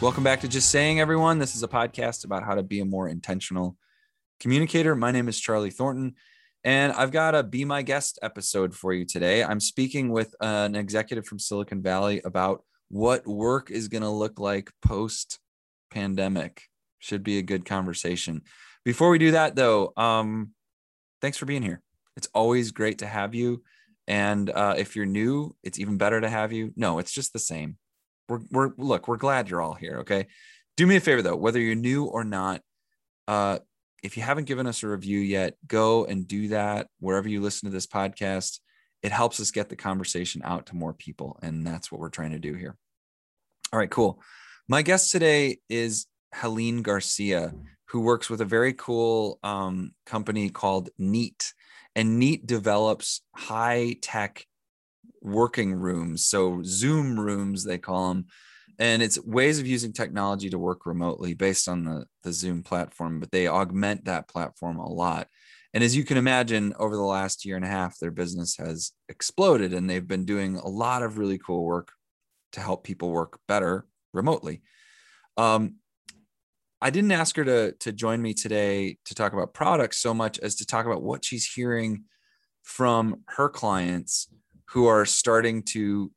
Welcome back to Just Saying, everyone. This is a podcast about how to be a more intentional communicator. My name is Charlie Thornton, and I've got a Be My Guest episode for you today. I'm speaking with an executive from Silicon Valley about what work is going to look like post pandemic. Should be a good conversation. Before we do that, though, um, thanks for being here. It's always great to have you. And uh, if you're new, it's even better to have you. No, it's just the same we're, we're look, we're glad you're all here. Okay. Do me a favor though, whether you're new or not, uh, if you haven't given us a review yet, go and do that wherever you listen to this podcast. It helps us get the conversation out to more people. And that's what we're trying to do here. All right, cool. My guest today is Helene Garcia, who works with a very cool um, company called Neat. And Neat develops high tech working rooms. So Zoom rooms, they call them. And it's ways of using technology to work remotely based on the, the Zoom platform, but they augment that platform a lot. And as you can imagine, over the last year and a half, their business has exploded and they've been doing a lot of really cool work to help people work better remotely. Um, I didn't ask her to, to join me today to talk about products so much as to talk about what she's hearing from her clients who are starting to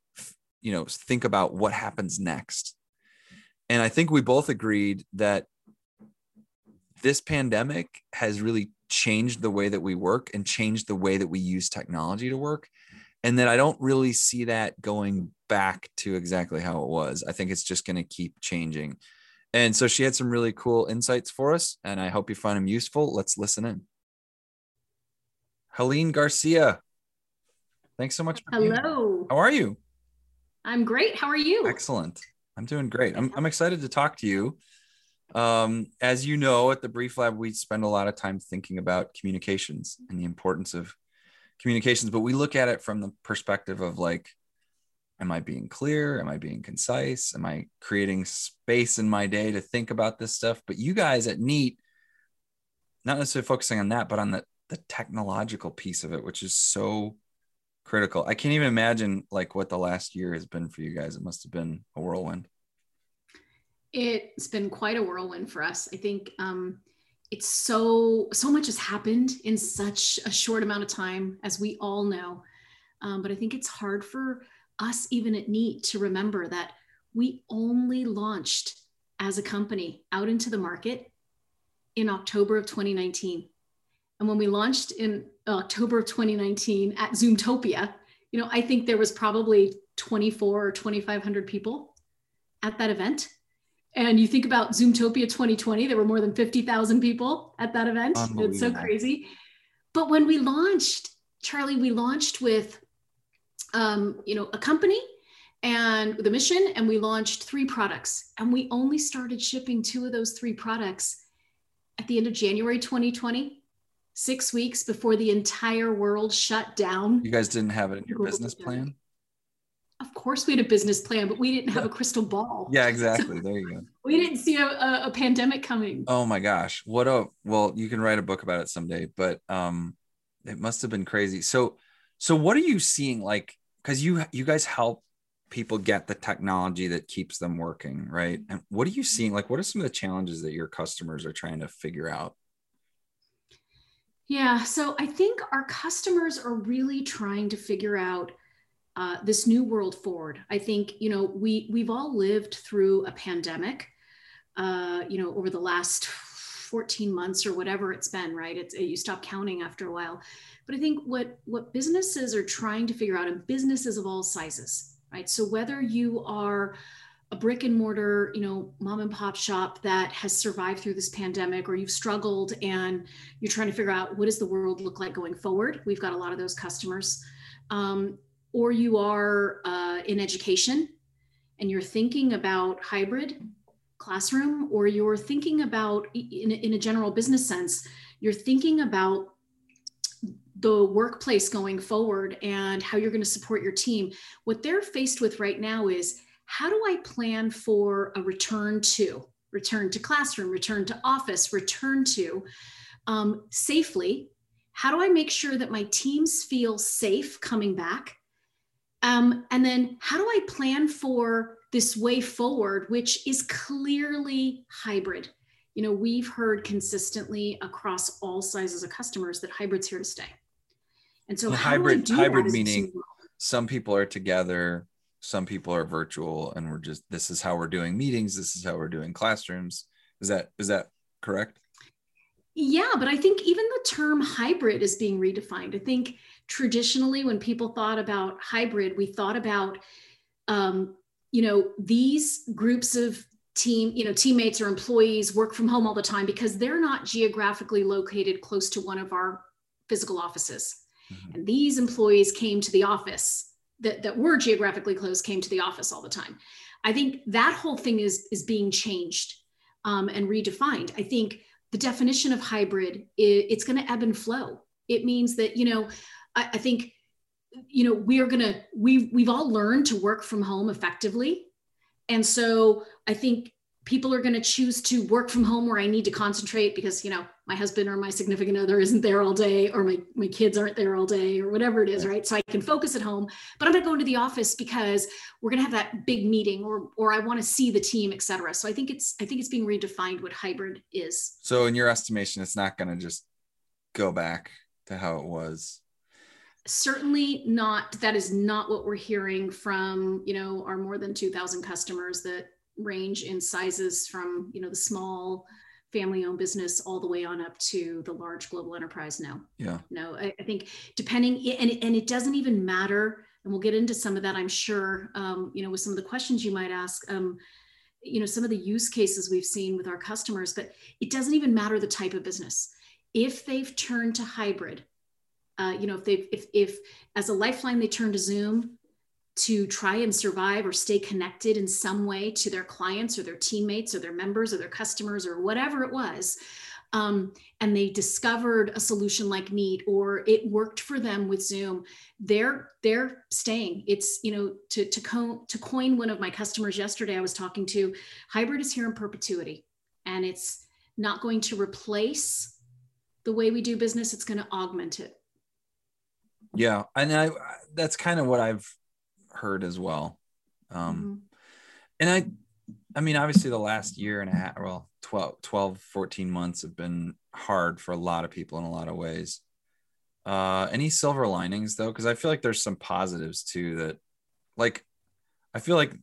you know think about what happens next. And i think we both agreed that this pandemic has really changed the way that we work and changed the way that we use technology to work. And that i don't really see that going back to exactly how it was. I think it's just going to keep changing. And so she had some really cool insights for us and i hope you find them useful. Let's listen in. Helene garcia Thanks so much. Hello. How are you? I'm great. How are you? Excellent. I'm doing great. I'm, I'm excited to talk to you. Um, as you know, at the Brief Lab, we spend a lot of time thinking about communications and the importance of communications, but we look at it from the perspective of like, am I being clear? Am I being concise? Am I creating space in my day to think about this stuff? But you guys at Neat, not necessarily focusing on that, but on the, the technological piece of it, which is so critical. I can't even imagine like what the last year has been for you guys. It must have been a whirlwind. It's been quite a whirlwind for us. I think um, it's so so much has happened in such a short amount of time, as we all know. Um, but I think it's hard for us, even at Neat, to remember that we only launched as a company out into the market in October of 2019. And when we launched in October of 2019 at Zoomtopia, you know, I think there was probably 24 or 2,500 people at that event. And you think about Zoomtopia 2020, there were more than 50,000 people at that event. It's so crazy. But when we launched, Charlie, we launched with, um, you know, a company and the mission, and we launched three products. And we only started shipping two of those three products at the end of January 2020 six weeks before the entire world shut down. You guys didn't have it in your business plan? Of course, we had a business plan, but we didn't have a crystal ball. Yeah, exactly. So there you go. We didn't see a, a, a, pandemic coming. Oh my gosh. What a, well, you can write a book about it someday, but um, it must have been crazy. So, so what are you seeing like, cause you, you guys help people get the technology that keeps them working, right? And what are you seeing? Like, what are some of the challenges that your customers are trying to figure out? Yeah, so I think our customers are really trying to figure out uh, this new world forward. I think you know we we've all lived through a pandemic, uh, you know, over the last 14 months or whatever it's been. Right? It's you stop counting after a while, but I think what what businesses are trying to figure out, and businesses of all sizes, right? So whether you are a brick and mortar, you know, mom and pop shop that has survived through this pandemic, or you've struggled and you're trying to figure out what does the world look like going forward. We've got a lot of those customers. Um, or you are uh, in education and you're thinking about hybrid classroom, or you're thinking about, in, in a general business sense, you're thinking about the workplace going forward and how you're going to support your team. What they're faced with right now is how do I plan for a return to, return to classroom, return to office, return to um, safely? How do I make sure that my teams feel safe coming back? Um, and then how do I plan for this way forward, which is clearly hybrid. You know, we've heard consistently across all sizes of customers that hybrid's here to stay. And so, hybrid, hybrid meaning some people are together, some people are virtual, and we're just this is how we're doing meetings. This is how we're doing classrooms. Is that is that correct? Yeah, but I think even the term hybrid is being redefined. I think traditionally, when people thought about hybrid, we thought about, um, you know, these groups of team, you know, teammates or employees work from home all the time because they're not geographically located close to one of our physical offices. Mm-hmm. And these employees came to the office that, that were geographically close, came to the office all the time. I think that whole thing is, is being changed um, and redefined. I think the definition of hybrid it, it's going to ebb and flow it means that you know I, I think you know we are going to we've we've all learned to work from home effectively and so i think people are going to choose to work from home where i need to concentrate because you know my husband or my significant other isn't there all day or my, my kids aren't there all day or whatever it is right? So i can focus at home but i'm going to go into the office because we're going to have that big meeting or or i want to see the team etc so i think it's i think it's being redefined what hybrid is. So in your estimation it's not going to just go back to how it was? Certainly not. That is not what we're hearing from you know our more than 2000 customers that range in sizes from you know the small family owned business all the way on up to the large global enterprise now. Yeah. No, I, I think depending, and, and it doesn't even matter, and we'll get into some of that, I'm sure, um, you know, with some of the questions you might ask, um, you know, some of the use cases we've seen with our customers, but it doesn't even matter the type of business. If they've turned to hybrid, uh, you know, if they've if, if as a lifeline they turn to Zoom, to try and survive or stay connected in some way to their clients or their teammates or their members or their customers or whatever it was. Um, and they discovered a solution like Neat or it worked for them with Zoom, they're they're staying. It's you know to to, co- to coin one of my customers yesterday I was talking to, hybrid is here in perpetuity, and it's not going to replace the way we do business. It's going to augment it. Yeah, and I that's kind of what I've heard as well. Um, mm-hmm. And I, I mean, obviously the last year and a half, well, 12, 12, 14 months have been hard for a lot of people in a lot of ways. Uh, any silver linings though? Cause I feel like there's some positives too that like, I feel like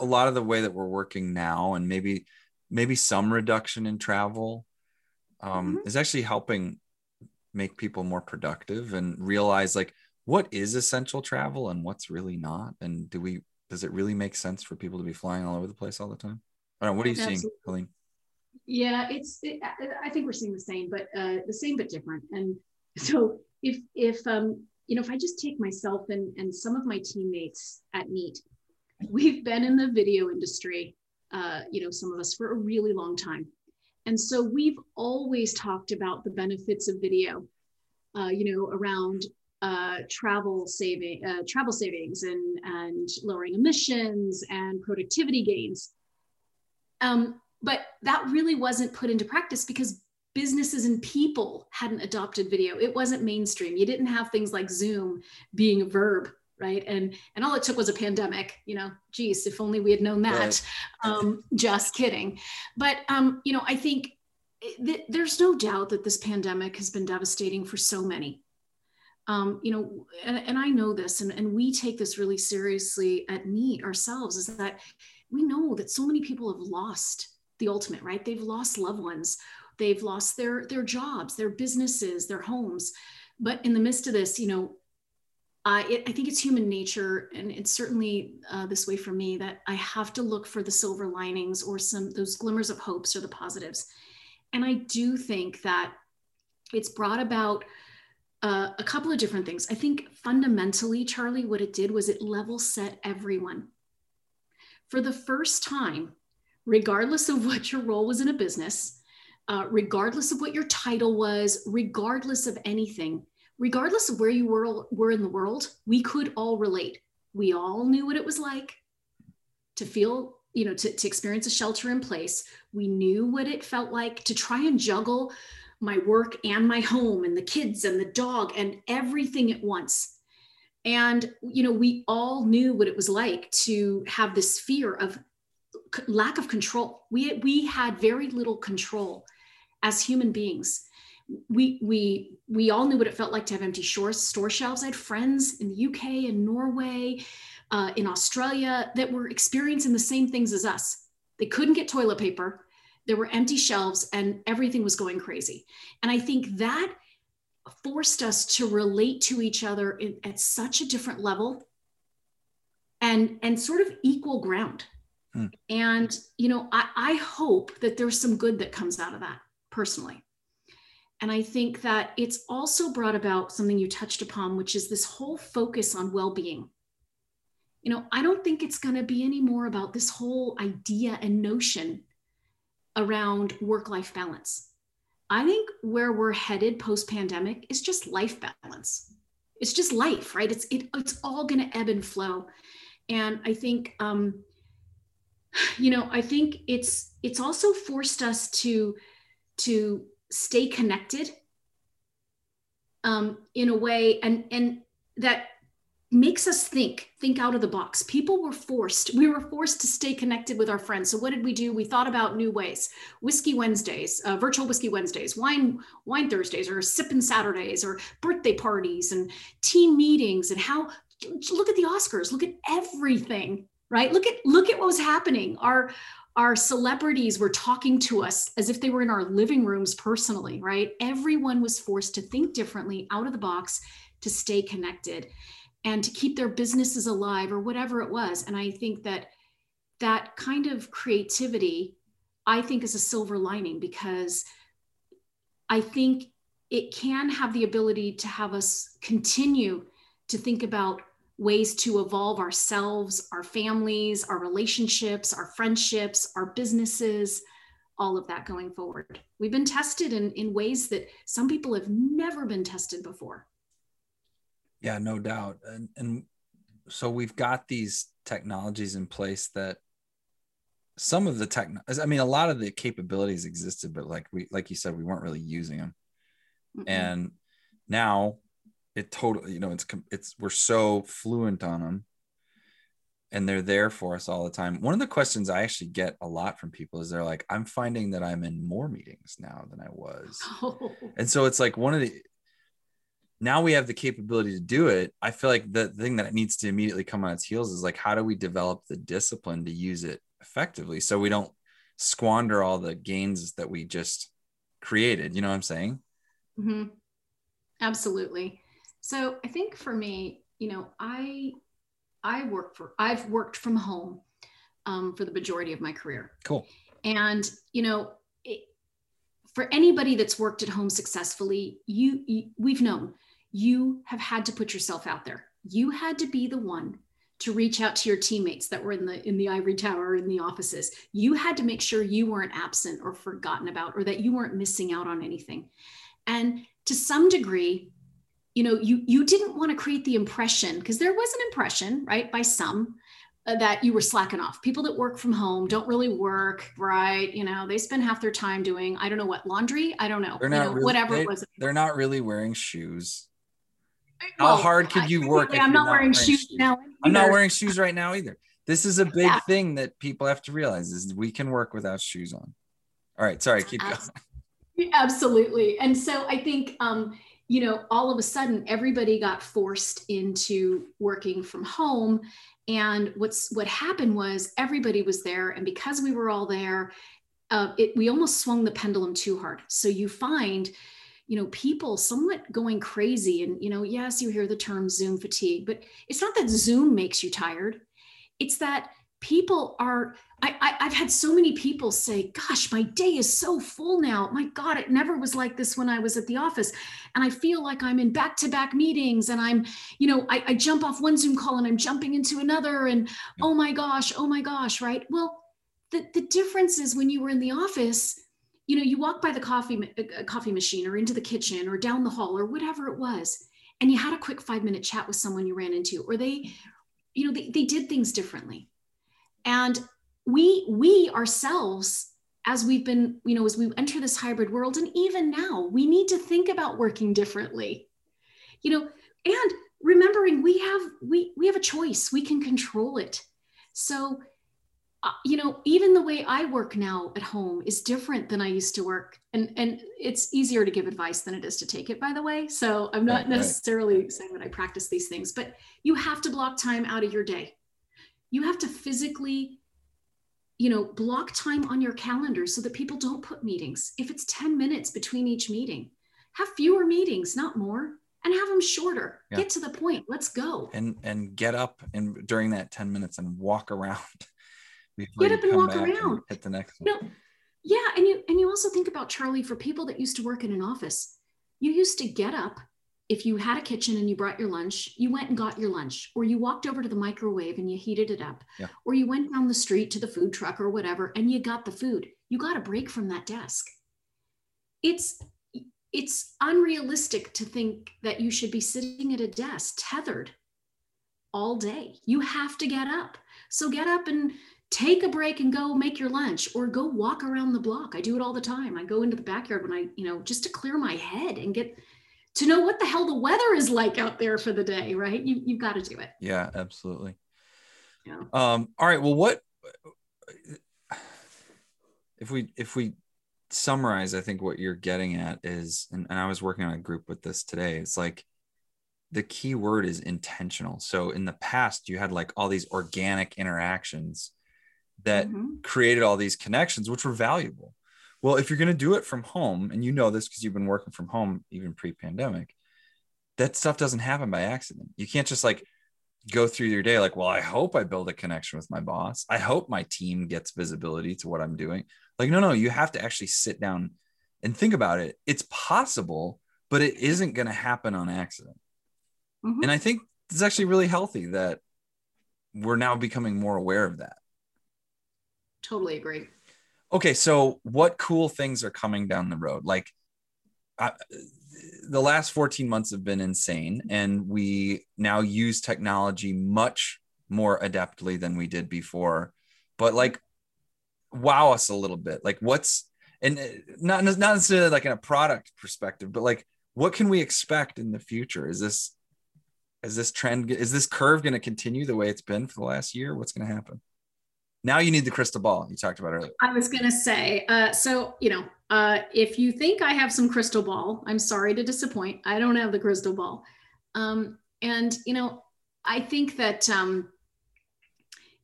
a lot of the way that we're working now and maybe, maybe some reduction in travel um, mm-hmm. is actually helping make people more productive and realize like what is essential travel and what's really not and do we does it really make sense for people to be flying all over the place all the time I don't know, what are you Absolutely. seeing Helene? yeah it's it, i think we're seeing the same but uh, the same but different and so if if um you know if i just take myself and and some of my teammates at neat we've been in the video industry uh, you know some of us for a really long time and so we've always talked about the benefits of video uh, you know around uh, travel saving, uh, travel savings, and and lowering emissions and productivity gains. Um, but that really wasn't put into practice because businesses and people hadn't adopted video. It wasn't mainstream. You didn't have things like Zoom being a verb, right? And and all it took was a pandemic. You know, geez, if only we had known that. Right. Um, just kidding. But um, you know, I think th- there's no doubt that this pandemic has been devastating for so many um, you know, and, and, I know this, and, and we take this really seriously at Neat ourselves, is that we know that so many people have lost the ultimate, right? They've lost loved ones, they've lost their their jobs, their businesses, their homes. But in the midst of this, you know, I, it, I think it's human nature, and it's certainly uh, this way for me that I have to look for the silver linings or some those glimmers of hopes or the positives. And I do think that it's brought about uh, a couple of different things. I think fundamentally, Charlie, what it did was it level set everyone. For the first time, regardless of what your role was in a business, uh, regardless of what your title was, regardless of anything, regardless of where you were, were in the world, we could all relate. We all knew what it was like to feel, you know, to, to experience a shelter in place. We knew what it felt like to try and juggle my work and my home and the kids and the dog and everything at once. and you know we all knew what it was like to have this fear of lack of control. We we had very little control as human beings. We we we all knew what it felt like to have empty store, store shelves. I had friends in the uk and norway uh, in australia that were experiencing the same things as us. They couldn't get toilet paper there were empty shelves and everything was going crazy. And i think that forced us to relate to each other in, at such a different level and and sort of equal ground. Hmm. and you know I, I hope that there's some good that comes out of that personally. And i think that it's also brought about something you touched upon which is this whole focus on well-being. You know i don't think it's going to be any more about this whole idea and notion around work-life balance I think where we're headed post pandemic is just life balance. It's just life, right? It's it, it's all going to ebb and flow, and I think, um, you know, I think it's it's also forced us to to stay connected um, in a way, and and that makes us think think out of the box. People were forced we were forced to stay connected with our friends. So what did we do? We thought about new ways. Whiskey wednesdays uh, virtual whiskey wednesdays wine wine thursdays or sipping saturdays or birthday parties and team meetings and how look at the oscars look at everything right? Look at look at what was happening. Our our celebrities were talking to us as if they were in our living rooms personally right? Everyone was forced to think differently out of the box to stay connected and to keep their businesses alive or whatever it was. And I think that that kind of creativity, I think, is a silver lining because I think it can have the ability to have us continue to think about ways to evolve ourselves, our families, our relationships, our friendships, our businesses, all of that going forward. We've been tested in, in ways that some people have never been tested before. Yeah, no doubt. And and so we've got these technologies in place that some of the tech I mean a lot of the capabilities existed but like we like you said we weren't really using them. Mm-hmm. And now it totally you know it's it's we're so fluent on them and they're there for us all the time. One of the questions I actually get a lot from people is they're like, I'm finding that I'm in more meetings now than I was. Oh. And so it's like one of the now we have the capability to do it i feel like the thing that needs to immediately come on its heels is like how do we develop the discipline to use it effectively so we don't squander all the gains that we just created you know what i'm saying? Mm-hmm. absolutely. So i think for me you know i i work for i've worked from home um, for the majority of my career. Cool. And you know it, for anybody that's worked at home successfully you, you we've known you have had to put yourself out there. You had to be the one to reach out to your teammates that were in the in the ivory tower in the offices. You had to make sure you weren't absent or forgotten about or that you weren't missing out on anything. And to some degree, you know, you you didn't want to create the impression because there was an impression, right, by some uh, that you were slacking off. People that work from home don't really work, right? You know, they spend half their time doing I don't know what laundry. I don't know, they're not you know, really, whatever they, it was. They're not really wearing shoes. How hard could you work? I'm not, not wearing, wearing shoes, shoes now. Either. I'm not wearing shoes right now either. This is a big yeah. thing that people have to realize is we can work without shoes on. All right, sorry, keep going. Absolutely. And so I think um, you know, all of a sudden everybody got forced into working from home. And what's what happened was everybody was there, and because we were all there, uh, it, we almost swung the pendulum too hard. So you find you know people somewhat going crazy and you know yes you hear the term zoom fatigue but it's not that zoom makes you tired. It's that people are I, I have had so many people say gosh my day is so full now. My god it never was like this when i was at the office. And i feel like i'm in back-to-back meetings and i'm you know I, I jump off one zoom call and i'm jumping into another and oh my gosh oh my gosh right? Well the, the difference is when you were in the office you know, you walk by the coffee uh, coffee machine or into the kitchen or down the hall or whatever it was, and you had a quick five minute chat with someone you ran into, or they, you know, they, they did things differently. And we we ourselves, as we've been, you know, as we enter this hybrid world, and even now, we need to think about working differently. you know, and remembering we have we we have a choice. We can control it. So uh, Uh, you know even the way i work now at home is different than i used to work and and it's easier to give advice than it is to take it by the way so i'm not right, necessarily right. saying that i practice these things but you have to block time out of your day. You have to physically you know block time on your calendar so that people don't put meetings. If it's 10 minutes between each meeting have fewer meetings not more and have them shorter. Yeah. get to the point. Let's go. And and get up and during that 10 minutes and walk around get up and walk around. hit the next one. No, yeah and you and you also think about charlie for people that used to work in an office you used to get up if you had a kitchen and you brought your lunch you went and got your lunch or you walked over to the microwave and you heated it up yeah. or you went down the street to the food truck or whatever and you got the food. You got a break from that desk. It's it's unrealistic to think that you should be sitting at a desk tethered all day. You have to get up. So get up and take a break and go make your lunch or go walk around the block. I do it all the time. I go into the backyard when I, you know, just to clear my head and get to know what the hell the weather is like out there for the day, right? You, you've got to do it. Yeah, absolutely. Yeah. Um, all right. Well, what if we, if we summarize, I think what you're getting at is, and, and I was working on a group with this today. It's like, the key word is intentional. So in the past, you had like all these organic interactions that mm-hmm. created all these connections, which were valuable. Well, if you're going to do it from home, and you know this because you've been working from home even pre pandemic, that stuff doesn't happen by accident. You can't just like go through your day like, well, I hope I build a connection with my boss. I hope my team gets visibility to what I'm doing. Like, no, no, you have to actually sit down and think about it. It's possible, but it isn't going to happen on accident. Mm-hmm. And I think it's actually really healthy that we're now becoming more aware of that. Totally agree. Okay, so what cool things are coming down the road? Like, I, the last 14 months have been insane, and we now use technology much more adeptly than we did before. But like, wow us a little bit. Like, what's and uh, not not necessarily like in a product perspective, but like, what can we expect in the future? Is this is this trend is this curve going to continue the way it's been for the last year? What's going to happen? Now you need the crystal ball you talked about earlier. I was going to say, uh, so, you know, uh, if you think I have some crystal ball, I'm sorry to disappoint. I don't have the crystal ball. Um, and, you know, I think that, um,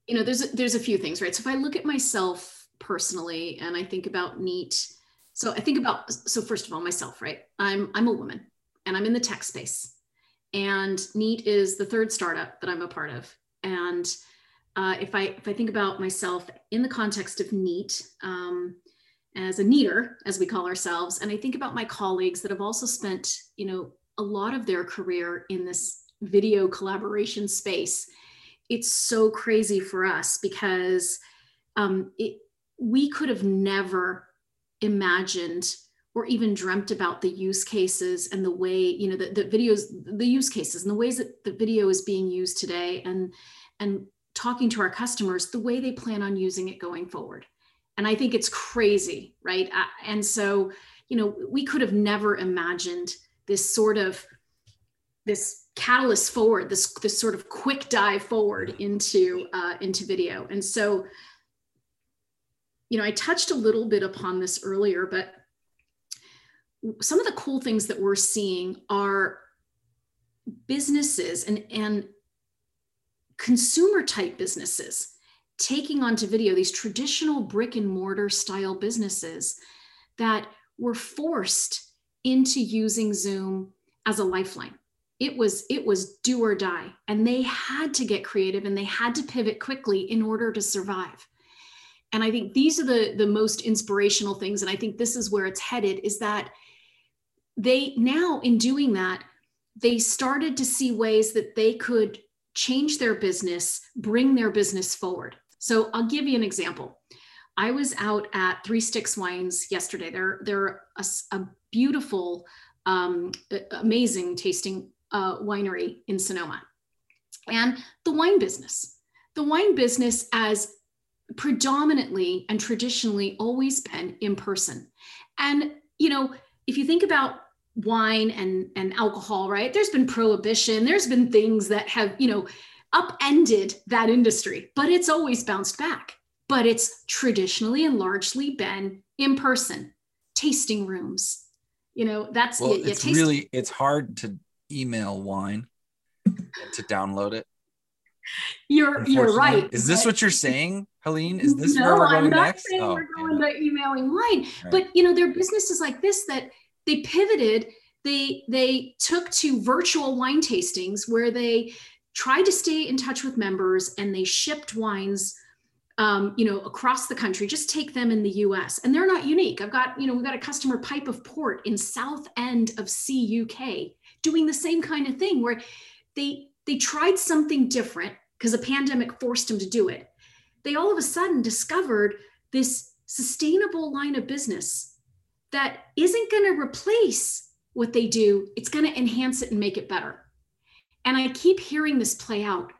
you know, there's, there's a few things, right? So if I look at myself personally and I think about NEAT, so I think about, so first of all, myself, right? I'm, I'm a woman and I'm in the tech space and NEAT is the third startup that I'm a part of. And uh, if I if I think about myself in the context of NEAT um, as a neater, as we call ourselves, and I think about my colleagues that have also spent you know a lot of their career in this video collaboration space, it's so crazy for us because um, it, we could have never imagined or even dreamt about the use cases and the way you know the, the videos the use cases and the ways that the video is being used today. And and talking to our customers the way they plan on using it going forward. And I think it's crazy, right? And so, you know, we could have never imagined this sort of this catalyst forward, this this sort of quick dive forward into uh, into video. And so, you know, I touched a little bit upon this earlier, but some of the cool things that we're seeing are businesses and and consumer type businesses taking onto video these traditional brick and mortar style businesses that were forced into using zoom as a lifeline. It was it was do or die and they had to get creative and they had to pivot quickly in order to survive. And i think these are the the most inspirational things and i think this is where it's headed is that they now in doing that they started to see ways that they could change their business, bring their business forward. So I'll give you an example. I was out at Three Sticks Wines yesterday. They're they're a, a beautiful, um, amazing tasting uh, winery in Sonoma, and the wine business. The wine business as predominantly and traditionally always been in person, and you know if you think about wine and and alcohol right? There's been prohibition. There's been things that have you know upended that industry but it's always bounced back. But it's traditionally and largely been in person tasting rooms. You know that's well, you, you it's really it's hard to email wine to download it. You're you're right is this what you're saying helene? Is this no, where we're going I'm not next? saying oh, we're going yeah. to emailing wine right. but you know there are businesses like this that they pivoted they they took to virtual wine tastings where they tried to stay in touch with members and they shipped wines um, you know across the country. Just take them in the us and they're not unique. I've got you know we've got a customer pipe of port in south end of cuk doing the same kind of thing where they they tried something different because the pandemic forced them to do it. They all of a sudden discovered this sustainable line of business that isn't going to replace what they do, it's going to enhance it and make it better. And I keep hearing this play out.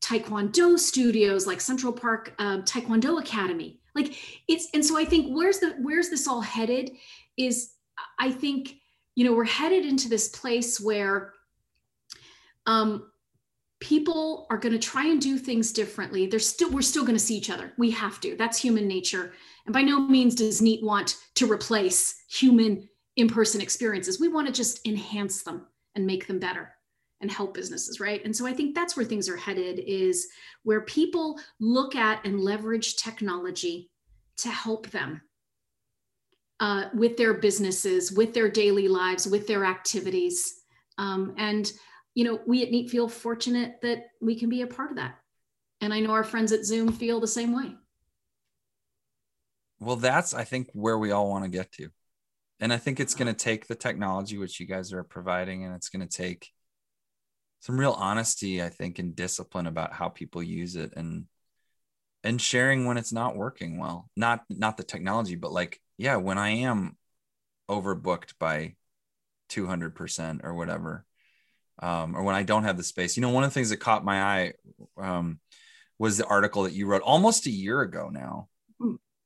Taekwondo studios like Central Park uh, Taekwondo Academy, like it's, and so I think where's the where's this all headed? Is I think you know we're headed into this place where um, people are going to try and do things differently. They're still we're still going to see each other. We have to. That's human nature. And by no means does NEAT want to replace human in-person experiences. We want to just enhance them and make them better and help businesses, right? And so I think that's where things are headed is where people look at and leverage technology to help them uh, with their businesses, with their daily lives, with their activities. Um, and, you know, we at NEAT feel fortunate that we can be a part of that. And I know our friends at Zoom feel the same way. Well, that's, I think, where we all want to get to. And I think it's going to take the technology which you guys are providing, and it's going to take some real honesty, I think, and discipline about how people use it and and sharing when it's not working well. Not not the technology, but like, yeah, when I am overbooked by 200% or whatever, um, or when I don't have the space. You know, one of the things that caught my eye um, was the article that you wrote almost a year ago now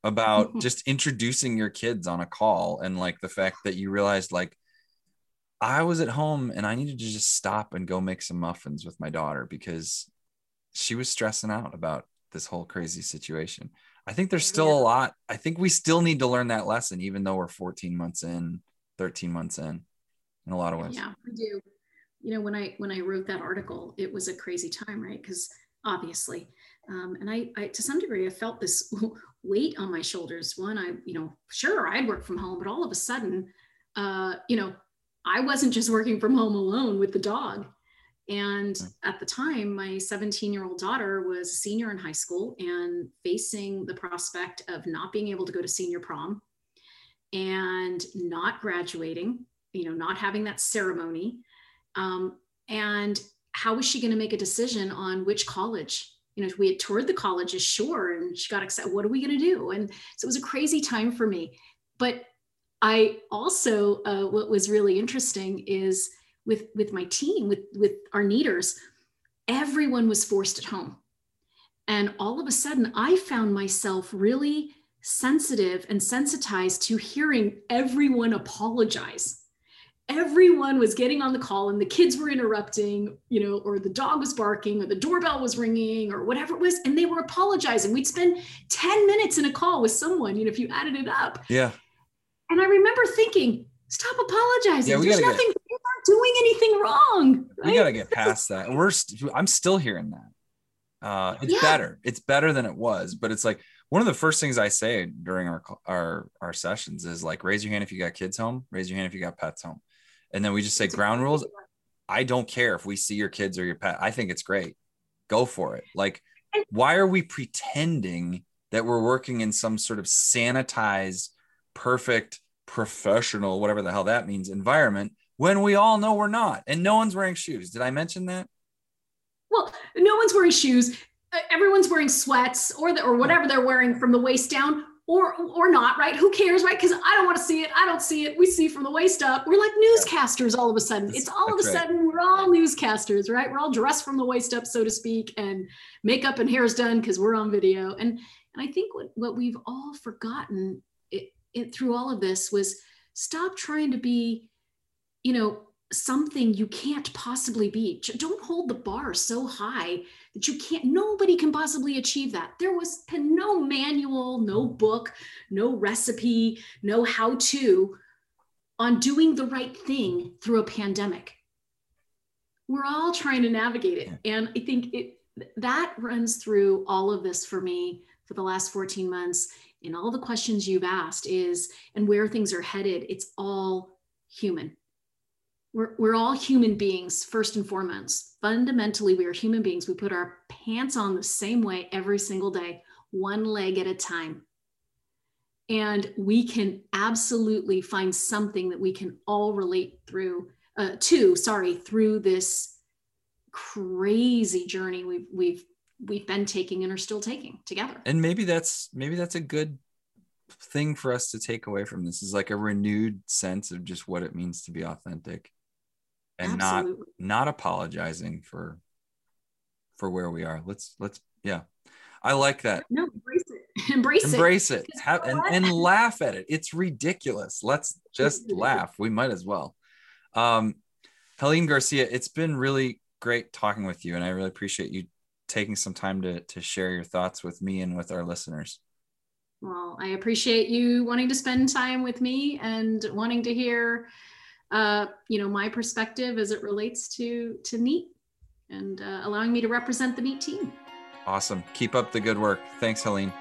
about mm-hmm. just introducing your kids on a call and like the fact that you realized like I was at home and I needed to just stop and go make some muffins with my daughter because she was stressing out about this whole crazy situation. I think there's still a lot. I think we still need to learn that lesson, even though we're 14 months in, 13 months in, in a lot of ways. Yeah, we do. You know, when I when I wrote that article, it was a crazy time, right? Because obviously, um, and I, I, to some degree, I felt this weight on my shoulders. One, I, you know, sure, I'd work from home, but all of a sudden, uh, you know, I wasn't just working from home alone with the dog. And at the time, my 17 year old daughter was a senior in high school and facing the prospect of not being able to go to senior prom and not graduating, you know, not having that ceremony. Um, and how was she going to make a decision on which college you know, we had toured the colleges, sure, and she got excited. What are we going to do? And so it was a crazy time for me. But I also, uh, what was really interesting is with with my team, with with our NEATers, everyone was forced at home, and all of a sudden, I found myself really sensitive and sensitized to hearing everyone apologize everyone was getting on the call and the kids were interrupting, you know, or the dog was barking or the doorbell was ringing or whatever it was. And they were apologizing. We'd spend 10 minutes in a call with someone, you know, if you added it up. Yeah. And I remember thinking, stop apologizing. Yeah, we There's nothing, get, you're not doing anything wrong. Right? We got to get past that. We're, st- I'm still hearing that. Uh, it's yeah. better. It's better than it was, but it's like, one of the first things I say during our our our sessions is like raise your hand if you got kids home, raise your hand if you got pets home and then we just say ground rules. I don't care if we see your kids or your pet. I think it's great. Go for it. Like, why are we pretending that we're working in some sort of sanitized, perfect, professional, whatever the hell that means, environment when we all know we're not and no one's wearing shoes? Did I mention that? Well, no one's wearing shoes. Uh, everyone's wearing sweats or the, or whatever they're wearing from the waist down or or not, right? Who cares, right? Because I don't want to see it. I don't see it. We see from the waist up. We're like newscasters all of a sudden. It's all of a sudden we're all newscasters, right? We're all dressed from the waist up, so to speak, and makeup and hair is done because we're on video. And and I think what what we've all forgotten it, it through all of this was stop trying to be you know, something you can't possibly be. Don't hold the bar so high that you can't, nobody can possibly achieve that. There was no manual, no book, no recipe, no how to on doing the right thing through a pandemic. We're all trying to navigate it. And I think it that runs through all of this for me for the last 14 months and all the questions you've asked is and where things are headed it's all human we're, we're all human beings first and foremost. Fundamentally we are human beings. We put our pants on the same way every single day one leg at a time. And we can absolutely find something that we can all relate through uh, to sorry through this crazy journey we've we've we've been taking and are still taking together. And maybe that's maybe that's a good thing for us to take away from this is like a renewed sense of just what it means to be authentic and Absolutely. not not apologizing for for where we are. Let's let's yeah. I like that. No embrace it. Embrace, embrace it, it. Have, and, and laugh at it. It's ridiculous. Let's just laugh. We might as well. Um helene garcia it's been really great talking with you and i really appreciate you taking some time to to share your thoughts with me and with our listeners. Well i appreciate you wanting to spend time with me and wanting to hear uh, you know, my perspective as it relates to to NEAT and uh, allowing me to represent the NEAT team. Awesome. Keep up the good work. Thanks, Helene.